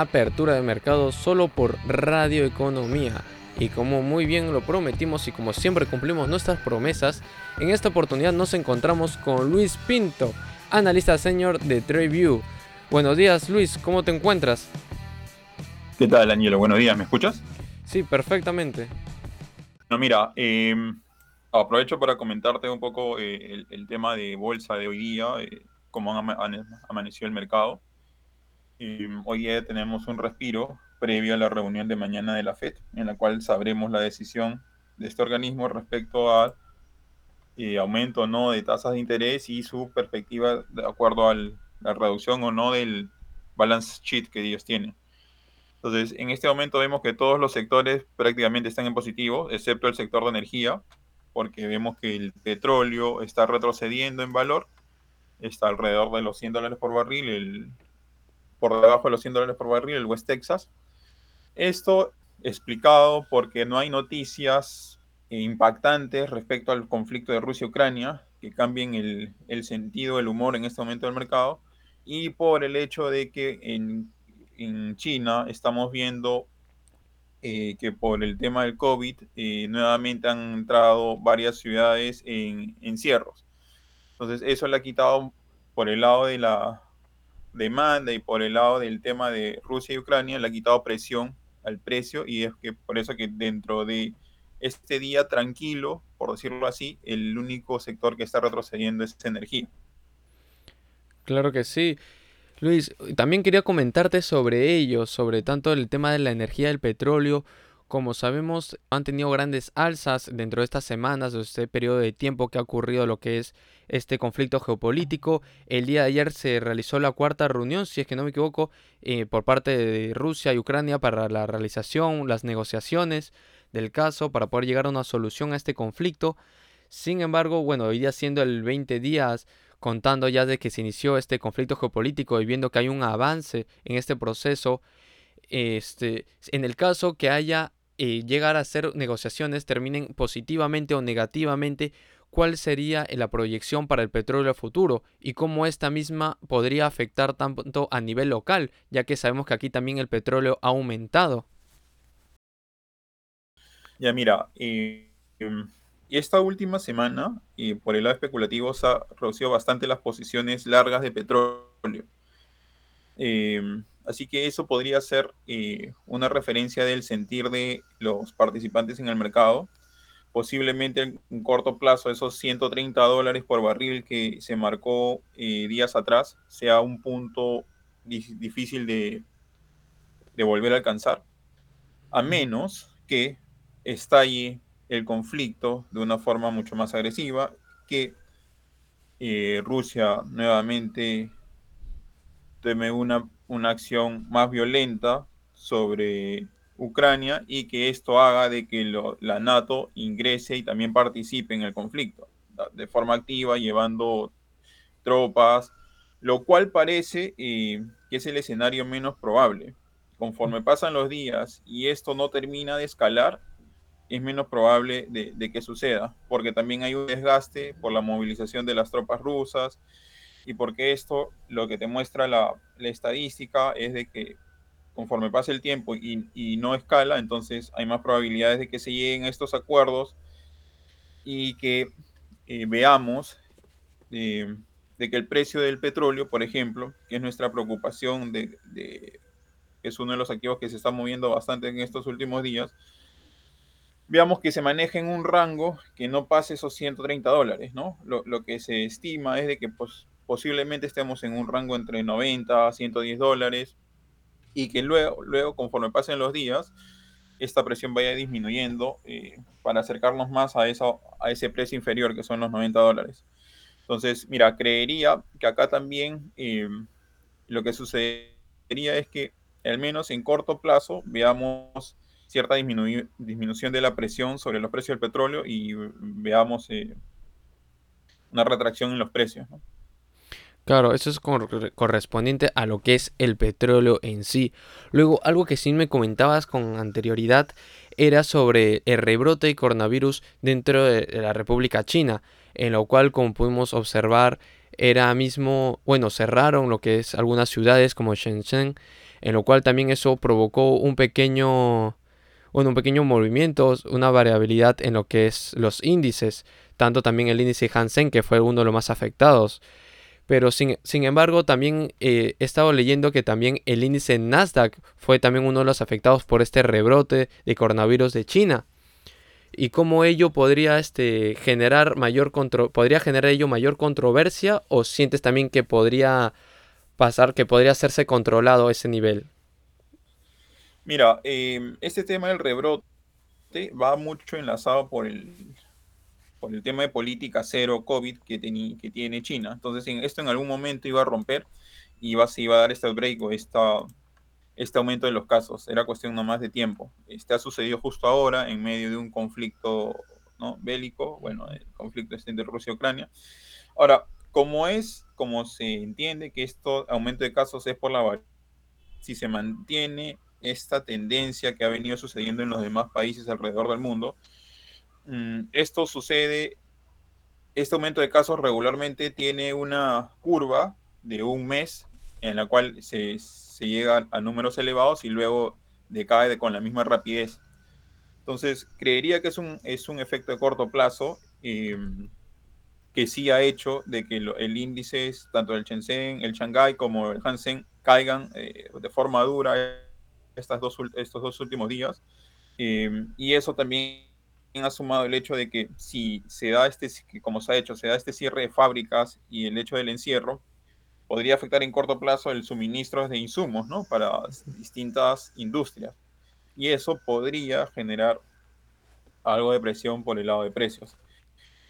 apertura de mercado solo por Radio Economía. Y como muy bien lo prometimos y como siempre cumplimos nuestras promesas, en esta oportunidad nos encontramos con Luis Pinto, analista senior de TradeView. Buenos días Luis, ¿cómo te encuentras? ¿Qué tal Danielo? Buenos días, ¿me escuchas? Sí, perfectamente. No, mira, em, aprovecho para comentarte un poco eh, el, tema de bolsa de hoy día, eh, cómo amaneció el mercado. Hoy día tenemos un respiro previo a la reunión de mañana de la FED, en la cual sabremos la decisión de este organismo respecto al eh, aumento o no de tasas de interés y su perspectiva de acuerdo a la reducción o no del balance sheet que ellos tienen. Entonces, en este momento vemos que todos los sectores prácticamente están en positivo, excepto el sector de energía, porque vemos que el petróleo está retrocediendo en valor, está alrededor de los 100 dólares por barril, el, por debajo de los 100 dólares por barril, el West Texas. Esto explicado porque no hay noticias impactantes respecto al conflicto de Rusia-Ucrania que cambien el, el sentido, el humor en este momento del mercado, y por el hecho de que en en China estamos viendo eh, que por el tema del COVID eh, nuevamente han entrado varias ciudades en encierros. Entonces eso le ha quitado por el lado de la demanda y por el lado del tema de Rusia y Ucrania, le ha quitado presión al precio y es que por eso que dentro de este día tranquilo, por decirlo así, el único sector que está retrocediendo es energía. Claro que sí. Luis, también quería comentarte sobre ello, sobre tanto el tema de la energía del petróleo. Como sabemos, han tenido grandes alzas dentro de estas semanas, de este periodo de tiempo que ha ocurrido lo que es este conflicto geopolítico. El día de ayer se realizó la cuarta reunión, si es que no me equivoco, eh, por parte de Rusia y Ucrania para la realización, las negociaciones del caso, para poder llegar a una solución a este conflicto. Sin embargo, bueno, hoy día siendo el 20 días contando ya de que se inició este conflicto geopolítico y viendo que hay un avance en este proceso, este, en el caso que haya eh, llegar a hacer negociaciones terminen positivamente o negativamente, cuál sería la proyección para el petróleo futuro y cómo esta misma podría afectar tanto a nivel local, ya que sabemos que aquí también el petróleo ha aumentado. Ya mira, eh, esta última semana, y por el lado especulativo, se ha reducido bastante las posiciones largas de petróleo. Em, así que eso podría ser eh, una referencia del sentir de los participantes en el mercado. Posiblemente en corto plazo, esos 130 dólares por barril que se marcó eh, días atrás sea un punto difícil de, de volver a alcanzar. A menos que estalle el conflicto de una forma mucho más agresiva, que eh, Rusia nuevamente tome una, una acción más violenta sobre Ucrania y que esto haga de que la NATO ingrese y también participe en el conflicto de forma activa, llevando tropas, lo cual parece eh, que es el escenario menos probable. Conforme pasan los días y esto no termina de escalar, es menos probable de, que suceda, porque también hay un desgaste por la movilización de las tropas rusas y porque esto lo que te muestra la, estadística es de que conforme pasa el tiempo y, no escala, entonces hay más probabilidades de que se lleguen a estos acuerdos y que eh, veamos eh, de que el precio del petróleo, por ejemplo, que es nuestra preocupación de, es uno de los activos que se está moviendo bastante en estos últimos días, veamos que se maneja en un rango que no pase esos 130 dólares, ¿no? Lo, que se estima es de que pues, posiblemente estemos en un rango entre 90 a 110 dólares y que luego, luego conforme pasen los días, esta presión vaya disminuyendo eh, para acercarnos más a, eso, a ese precio inferior que son los 90 dólares. Entonces, mira, creería que acá también eh, lo que sucedería es que al menos en corto plazo veamos cierta disminución de la presión sobre los precios del petróleo y veamos eh, una retracción en los precios. Claro, eso es correspondiente a lo que es el petróleo en sí. Luego, algo que sí me comentabas con anterioridad era sobre el rebrote de coronavirus dentro de la República China, en lo cual, como pudimos observar, era mismo, bueno, cerraron lo que es algunas ciudades como Shenzhen, en lo cual también eso provocó un pequeño, bueno, un pequeño movimiento, una variabilidad en lo que es los índices, tanto también el índice Hansen, que fue uno de los más afectados. Pero sin, embargo, también eh, he estado leyendo que también el índice Nasdaq fue también uno de los afectados por este rebrote de coronavirus de China. Y cómo ello podría este, generar mayor podría generar ello mayor controversia o sientes también que podría pasar, que podría hacerse controlado ese nivel. Mira, em, este tema del rebrote va mucho enlazado por el, por el tema de política cero COVID que, que tiene China. Entonces, en, esto en algún momento iba a romper y iba, se iba a dar este break o esta, este aumento de los casos. Era cuestión nomás de tiempo. Este ha sucedido justo ahora en medio de un conflicto ¿no? bélico, bueno, el conflicto este entre Rusia y Ucrania. Ahora, como es, como se entiende que esto aumento de casos es por la si se mantiene esta tendencia que ha venido sucediendo en los demás países alrededor del mundo, esto sucede, este aumento de casos regularmente tiene una curva de un mes en la cual se, llega a números elevados y luego decae con la misma rapidez. Entonces, creería que es un, es un efecto de corto plazo em, que sí ha hecho de que el índice, tanto el Shenzhen, el Shanghai como el Hansen, caigan eh, de forma dura estas dos, estos dos últimos días. Em, y eso también ha sumado el hecho de que si se da este, como se ha hecho, se da este cierre de fábricas y el hecho del encierro, podría afectar en corto plazo el suministro de insumos, ¿no? Para distintas industrias. Y eso podría generar algo de presión por el lado de precios.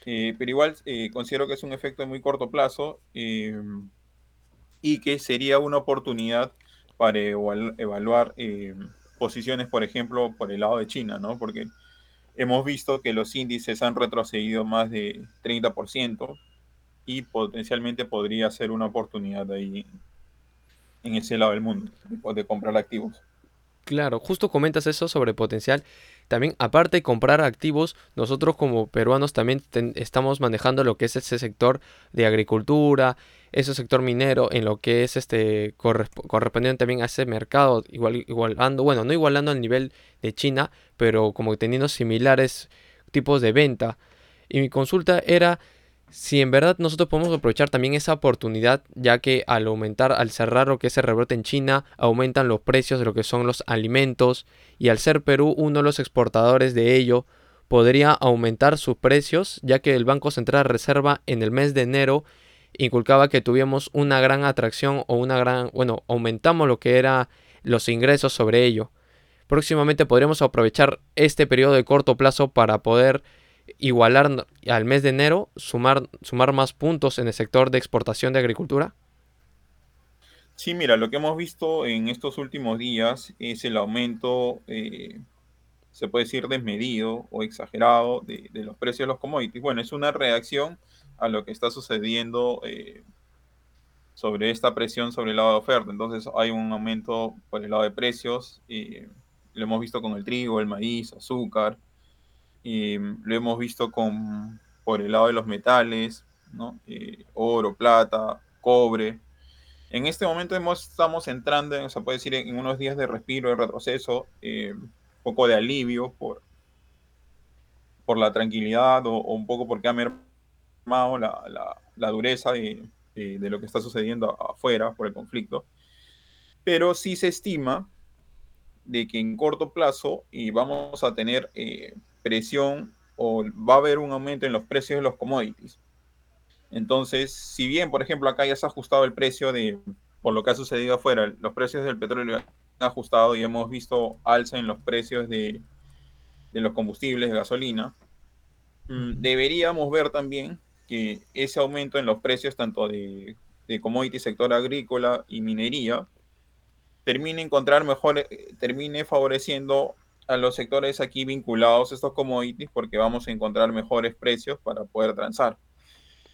Eh, pero igual eh, considero que es un efecto de muy corto plazo eh, y que sería una oportunidad para evaluar posiciones, por ejemplo, por el lado de China, ¿no? Porque hemos visto que los índices han retrocedido más de 30% y potencialmente podría ser una oportunidad ahí en ese lado del mundo de comprar activos. Claro, justo comentas eso sobre potencial. También, aparte de comprar activos, nosotros como peruanos también estamos manejando lo que es ese sector de agricultura, ese sector minero, en lo que es este correspondiente también a ese mercado, igual, igualando, bueno, no igualando al nivel de China, pero como teniendo similares tipos de venta. Y mi consulta era si en verdad nosotros podemos aprovechar también esa oportunidad, ya que al aumentar, al cerrar lo que es el rebrote en China, aumentan los precios de lo que son los alimentos y al ser Perú uno de los exportadores de ello, podría aumentar sus precios, ya que el Banco Central Reserva en el mes de enero inculcaba que tuviéramos una gran atracción o una gran, bueno, aumentamos lo que era los ingresos sobre ello. Próximamente podríamos aprovechar este periodo de corto plazo para poder igualar al mes de enero, sumar, sumar más puntos en el sector de exportación de agricultura? Sí, mira, lo que hemos visto en estos últimos días es el aumento, eh, se puede decir desmedido o exagerado de, los precios de los commodities. Bueno, es una reacción a lo que está sucediendo eh, sobre esta presión sobre el lado de oferta. Entonces hay un aumento por el lado de precios, y lo hemos visto con el trigo, el maíz, azúcar, lo hemos visto con, por el lado de los metales, ¿no? Eh, oro, plata, cobre. En este momento hemos, estamos entrando, en, se puede decir, en unos días de respiro, de retroceso, eh, un poco de alivio por, por la tranquilidad o, un poco porque ha mermado la, la, la dureza de, de, lo que está sucediendo afuera por el conflicto. Pero sí se estima de que en corto plazo y vamos a tener eh, presión o va a haber un aumento en los precios de los commodities. Entonces, si bien, por ejemplo, acá ya se ha ajustado el precio de, por lo que ha sucedido afuera, los precios del petróleo han ajustado y hemos visto alza en los precios de, de los combustibles, de gasolina, deberíamos ver también que ese aumento en los precios tanto de, de commodities, sector agrícola y minería, termine encontrar mejor, eh, termine favoreciendo a los sectores aquí vinculados a estos commodities porque vamos a encontrar mejores precios para poder transar.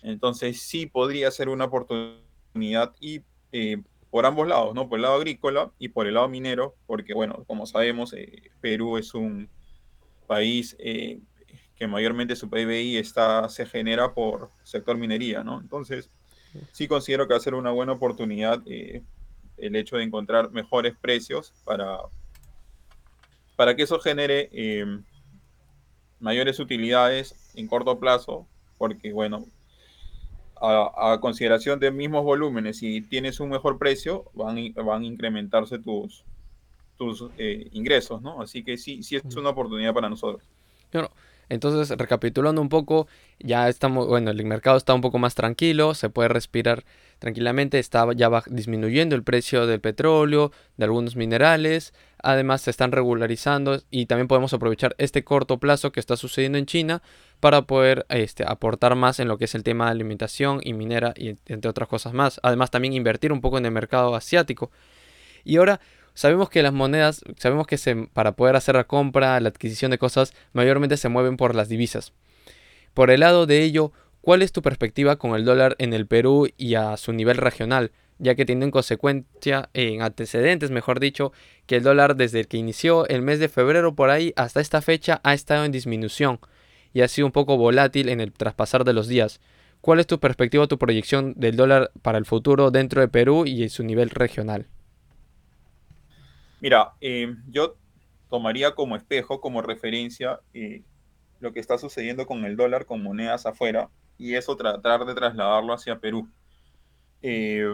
Entonces sí podría ser una oportunidad y eh, por ambos lados, ¿no? Por el lado agrícola y por el lado minero, porque bueno, como sabemos, eh, Perú es un país eh, que mayormente su PIB está, se genera por sector minería, ¿no? Entonces sí considero que va a ser una buena oportunidad el hecho de encontrar mejores precios para, para que eso genere eh, mayores utilidades en corto plazo, porque bueno, a, consideración de mismos volúmenes, si tienes un mejor precio, van, van a incrementarse tus, tus eh, ingresos, ¿no? Así que sí, sí es una oportunidad para nosotros. Entonces, recapitulando un poco, ya estamos, bueno, el mercado está un poco más tranquilo, se puede respirar tranquilamente, está ya va disminuyendo el precio del petróleo, de algunos minerales, además se están regularizando y también podemos aprovechar este corto plazo que está sucediendo en China para poder este, aportar más en lo que es el tema de alimentación y minera y entre otras cosas más. Además también invertir un poco en el mercado asiático. Y ahora sabemos que las monedas, sabemos que se, para poder hacer la compra, la adquisición de cosas, mayormente se mueven por las divisas. Por el lado de ello, ¿cuál es tu perspectiva con el dólar en el Perú y a su nivel regional? Ya que tiene en consecuencia, en antecedentes, mejor dicho, que el dólar desde que inició el mes de febrero por ahí hasta esta fecha ha estado en disminución y ha sido un poco volátil en el traspasar de los días. ¿Cuál es tu perspectiva tu proyección del dólar para el futuro dentro de Perú y en su nivel regional? Mira, eh, yo tomaría como espejo, como referencia, eh, lo que está sucediendo con el dólar con monedas afuera y eso tratar de trasladarlo hacia Perú. Eh,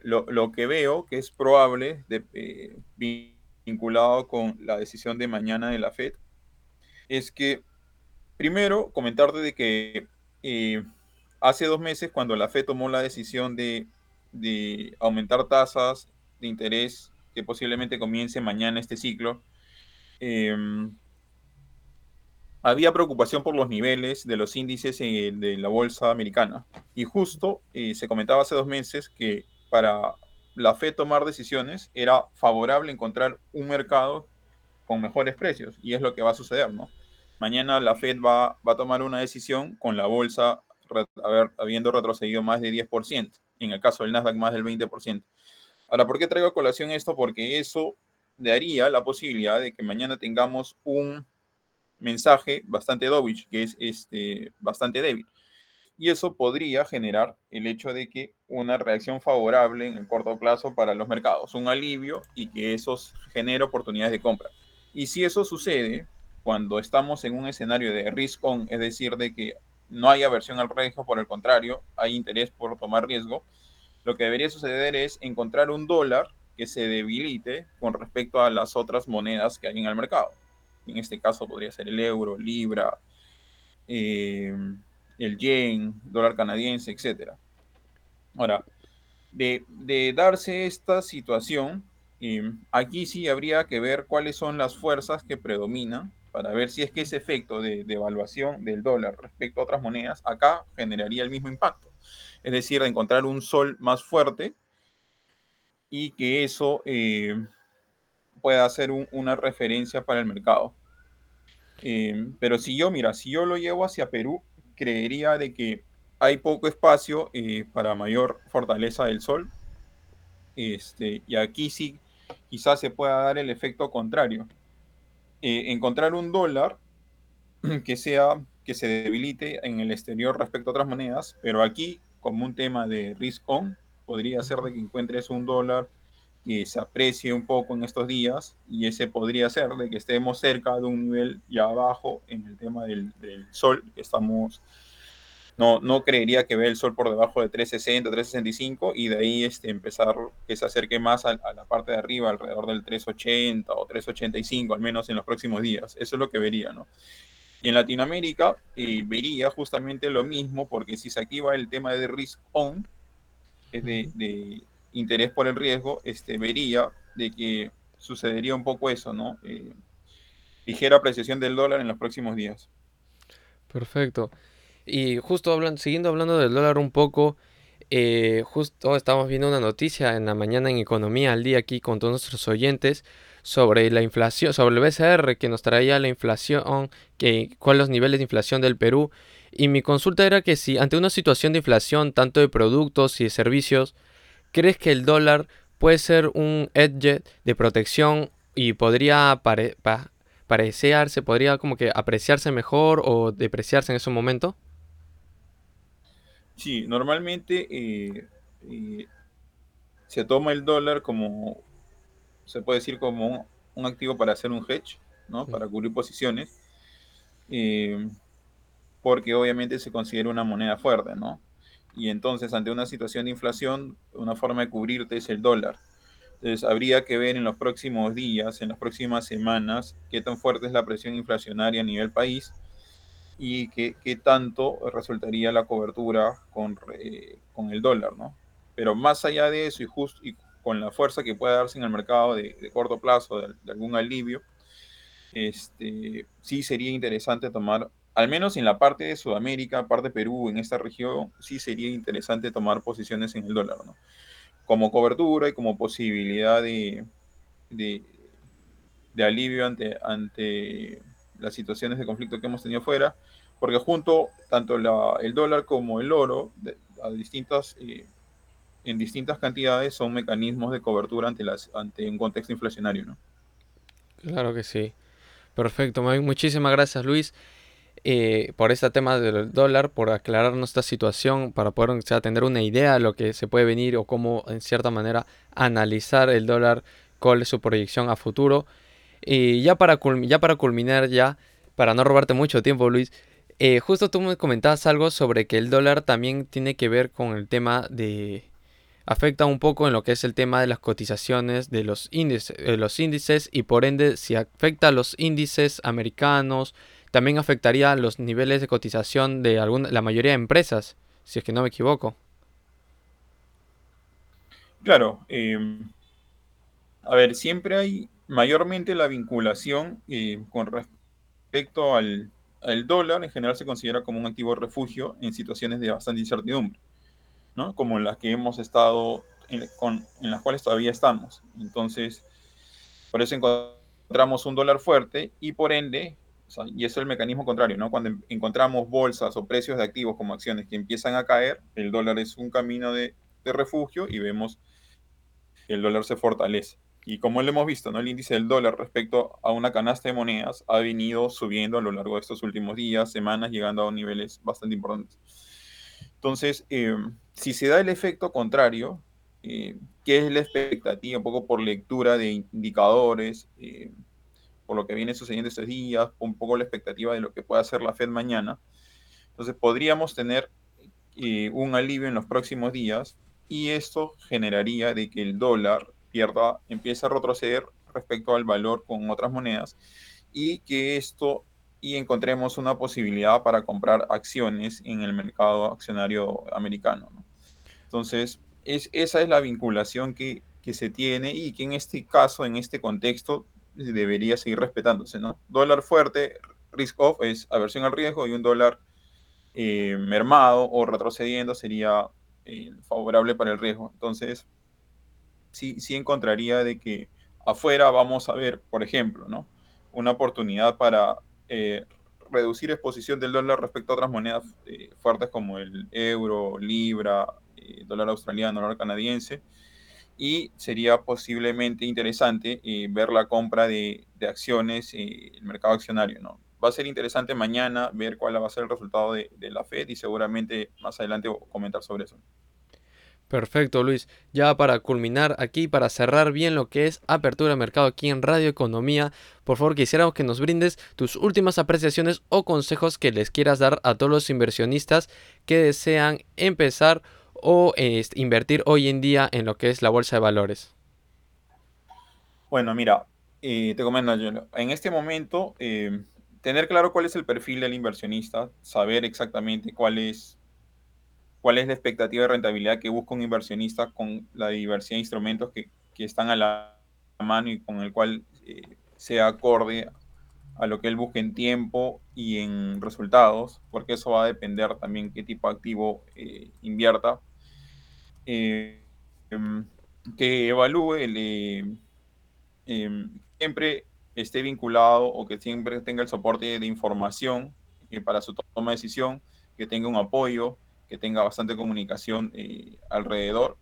lo, que veo que es probable, de, vinculado con la decisión de mañana de la Fed, es que Primero, comentarte de que eh, hace dos meses, cuando la FED tomó la decisión de, aumentar tasas de interés, que posiblemente comience mañana este ciclo, em, había preocupación por los niveles de los índices de la bolsa americana. Y justo eh, se comentaba hace dos meses que para la FED tomar decisiones era favorable encontrar un mercado con mejores precios. Y es lo que va a suceder, ¿no? Mañana la Fed va, a tomar una decisión con la bolsa habiendo retrocedido más de 10%, en el caso del Nasdaq más del 20%. Ahora, ¿por qué traigo a colación esto? Porque eso daría la posibilidad de que mañana tengamos un mensaje bastante dovish, que es este, bastante débil. Y eso podría generar el hecho de que una reacción favorable en el corto plazo para los mercados, un alivio y que eso genere oportunidades de compra. Y si eso sucede, cuando estamos en un escenario de risk on, es decir, de que no hay aversión al riesgo, por el contrario, hay interés por tomar riesgo, lo que debería suceder es encontrar un dólar que se debilite con respecto a las otras monedas que hay en el mercado. En este caso podría ser el euro, libra, eh, el yen, dólar canadiense, etc. Ahora, de, darse esta situación, eh, aquí sí habría que ver cuáles son las fuerzas que predominan para ver si es que ese efecto de devaluación del dólar respecto a otras monedas acá generaría el mismo impacto. Es decir, encontrar un sol más fuerte y que eso eh, pueda ser una referencia para el mercado. Eh, pero si yo, mira, si yo lo llevo hacia Perú, creería de que hay poco espacio eh, para mayor fortaleza del sol. Este, y aquí sí, quizás se pueda dar el efecto contrario eh, encontrar un dólar que sea que se debilite en el exterior respecto a otras monedas, pero aquí como un tema de risk on podría ser de que encuentres un dólar que se aprecie un poco en estos días y ese podría ser de que estemos cerca de un nivel ya abajo en el tema del, del sol que estamos no, creería que vea el sol por debajo de 360, 365 y de ahí este, empezar que se acerque más a, la parte de arriba, alrededor del 380 o 385, al menos en los próximos días. Eso es lo que vería, ¿no? Y en Latinoamérica eh, vería justamente lo mismo, porque si se activa el tema de risk on, es de, interés por el riesgo, este, vería de que sucedería un poco eso, ¿no? Eh, ligera apreciación del dólar en los próximos días. Perfecto. Y justo hablando, siguiendo hablando del dólar un poco, eh, justo estamos viendo una noticia en la mañana en Economía al día aquí con todos nuestros oyentes sobre la inflación, sobre el BCR que nos traía la inflación, que, cuáles los niveles de inflación del Perú. Y mi consulta era que si ante una situación de inflación tanto de productos y de servicios, ¿crees que el dólar puede ser un edge de protección y podría parecerse, podría como que apreciarse mejor o depreciarse en ese momento? Sí, normalmente eh, eh, se toma el dólar como, se puede decir como un, activo para hacer un hedge, ¿no? Para cubrir posiciones, eh, porque obviamente se considera una moneda fuerte, ¿no? Y entonces, ante una situación de inflación, una forma de cubrirte es el dólar. Entonces, habría que ver en los próximos días, en las próximas semanas, qué tan fuerte es la presión inflacionaria a nivel país y qué, qué tanto resultaría la cobertura con, eh, con, el dólar, ¿no? Pero más allá de eso y, justo y con la fuerza que pueda darse en el mercado de, corto plazo, de, de, algún alivio, este, sí sería interesante tomar al menos en la parte de Sudamérica, parte de Perú, en esta región, sí sería interesante tomar posiciones en el dólar, ¿no? Como cobertura y como posibilidad de, de, alivio ante, ante las situaciones de conflicto que hemos tenido fuera, porque junto tanto el dólar como el oro, a distintas, eh, en distintas cantidades, son mecanismos de cobertura ante, un contexto inflacionario, ¿no? Claro que sí. Perfecto, muchísimas gracias Luis. Eh, por este tema del dólar, por aclararnos esta situación, para poder tener una idea de lo que se puede venir o cómo, en cierta manera, analizar el dólar, cuál es su proyección a futuro. Y ya para, culminar, ya, para no robarte mucho tiempo, Luis, eh, justo tú me comentabas algo sobre que el dólar también tiene que ver con el tema de... afecta un poco en lo que es el tema de las cotizaciones de los índices, de los índices y por ende si afecta a los índices americanos, también afectaría los niveles de cotización de alguna, la mayoría de empresas, si es que no me equivoco. Claro, em, a ver, siempre hay mayormente la vinculación eh, con respecto al, dólar, en general se considera como un activo refugio en situaciones de bastante incertidumbre, ¿no? Como las que hemos estado, en, en las cuales todavía estamos. Entonces, por eso encontramos un dólar fuerte y por ende y eso es el mecanismo contrario, ¿no? Cuando encontramos bolsas o precios de activos como acciones que empiezan a caer, el dólar es un camino de, refugio y vemos que el dólar se fortalece. Y como lo hemos visto, ¿no? el índice del dólar respecto a una canasta de monedas ha venido subiendo a lo largo de estos últimos días, semanas, llegando a niveles bastante importantes. Entonces, eh, si se da el efecto contrario, eh, ¿qué es la expectativa? Un poco por lectura de indicadores, eh, por lo que viene sucediendo estos días, un poco la expectativa de lo que pueda hacer la Fed mañana. Entonces podríamos tener eh, un alivio en los próximos días y esto generaría de que el dólar pierda, empiece a retroceder respecto al valor con otras monedas y que esto y encontremos una posibilidad para comprar acciones en el mercado accionario americano. Entonces, es, esa es la vinculación que, que, se tiene y que en este caso, en este contexto, debería seguir respetándose, ¿no? Dólar fuerte, risk off es aversión al riesgo y un dólar eh, mermado o retrocediendo sería eh, favorable para el riesgo. Entonces, sí, sí encontraría de que afuera vamos a ver, por ejemplo, ¿no? Una oportunidad para eh, reducir exposición del dólar respecto a otras monedas fuertes como el euro, libra, dólar australiano, dólar canadiense, y sería posiblemente interesante eh, ver la compra de, acciones en el mercado accionario. ¿no? Va a ser interesante mañana ver cuál va a ser el resultado de, la Fed y seguramente más adelante comentar sobre eso. Perfecto, Luis. Ya para culminar aquí, para cerrar bien lo que es apertura de mercado aquí en Radio Economía, por favor quisiéramos que nos brindes tus últimas apreciaciones o consejos que les quieras dar a todos los inversionistas que desean empezar o invertir hoy en día en lo que es la bolsa de valores? Bueno, mira, eh, te comento, en este momento, eh, tener claro cuál es el perfil del inversionista, saber exactamente cuál es, cuál es la expectativa de rentabilidad que busca un inversionista con la diversidad de instrumentos que, están a la mano y con el cual eh, sea acorde a lo que él busque en tiempo y en resultados, porque eso va a depender también qué tipo de activo invierta eh, em, que evalúe, em, siempre esté vinculado o que siempre tenga el soporte de información eh, para su toma de decisión, que tenga un apoyo, que tenga bastante comunicación eh, alrededor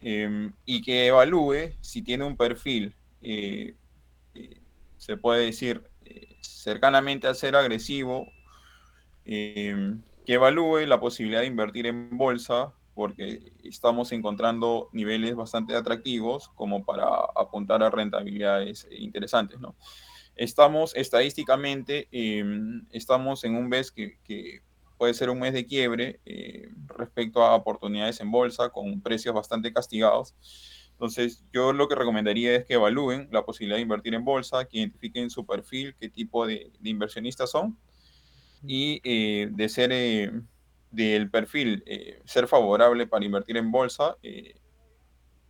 em, y que evalúe si tiene un perfil, se puede decir, cercanamente a ser agresivo, que evalúe la posibilidad de invertir en bolsa porque estamos encontrando niveles bastante atractivos como para apuntar a rentabilidades interesantes, ¿no? Estamos estadísticamente, em, estamos en un mes que, puede ser un mes de quiebre eh, respecto a oportunidades en bolsa con precios bastante castigados. Entonces, yo lo que recomendaría es que evalúen la posibilidad de invertir en bolsa, que identifiquen su perfil, qué tipo de, inversionistas son y eh, de ser eh, del perfil ser favorable para invertir en bolsa,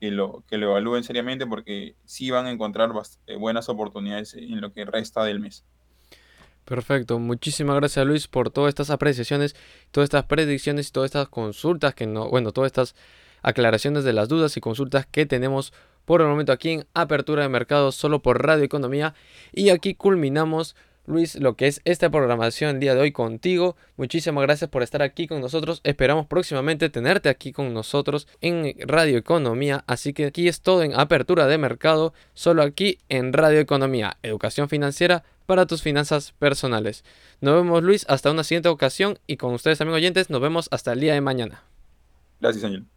que lo, que lo evalúen seriamente porque sí van a encontrar eh, buenas oportunidades en lo que resta del mes. Perfecto, muchísimas gracias Luis por todas estas apreciaciones, todas estas predicciones y todas estas consultas que no, bueno, todas estas aclaraciones de las dudas y consultas que tenemos por el momento aquí en Apertura de Mercado solo por Radio Economía y aquí culminamos Luis, lo que es esta programación el día de hoy contigo. Muchísimas gracias por estar aquí con nosotros. Esperamos próximamente tenerte aquí con nosotros en Radio Economía. Así que aquí es todo en apertura de mercado, solo aquí en Radio Economía, educación financiera para tus finanzas personales. Nos vemos Luis hasta una siguiente ocasión y con ustedes amigos oyentes nos vemos hasta el día de mañana. Gracias, señor.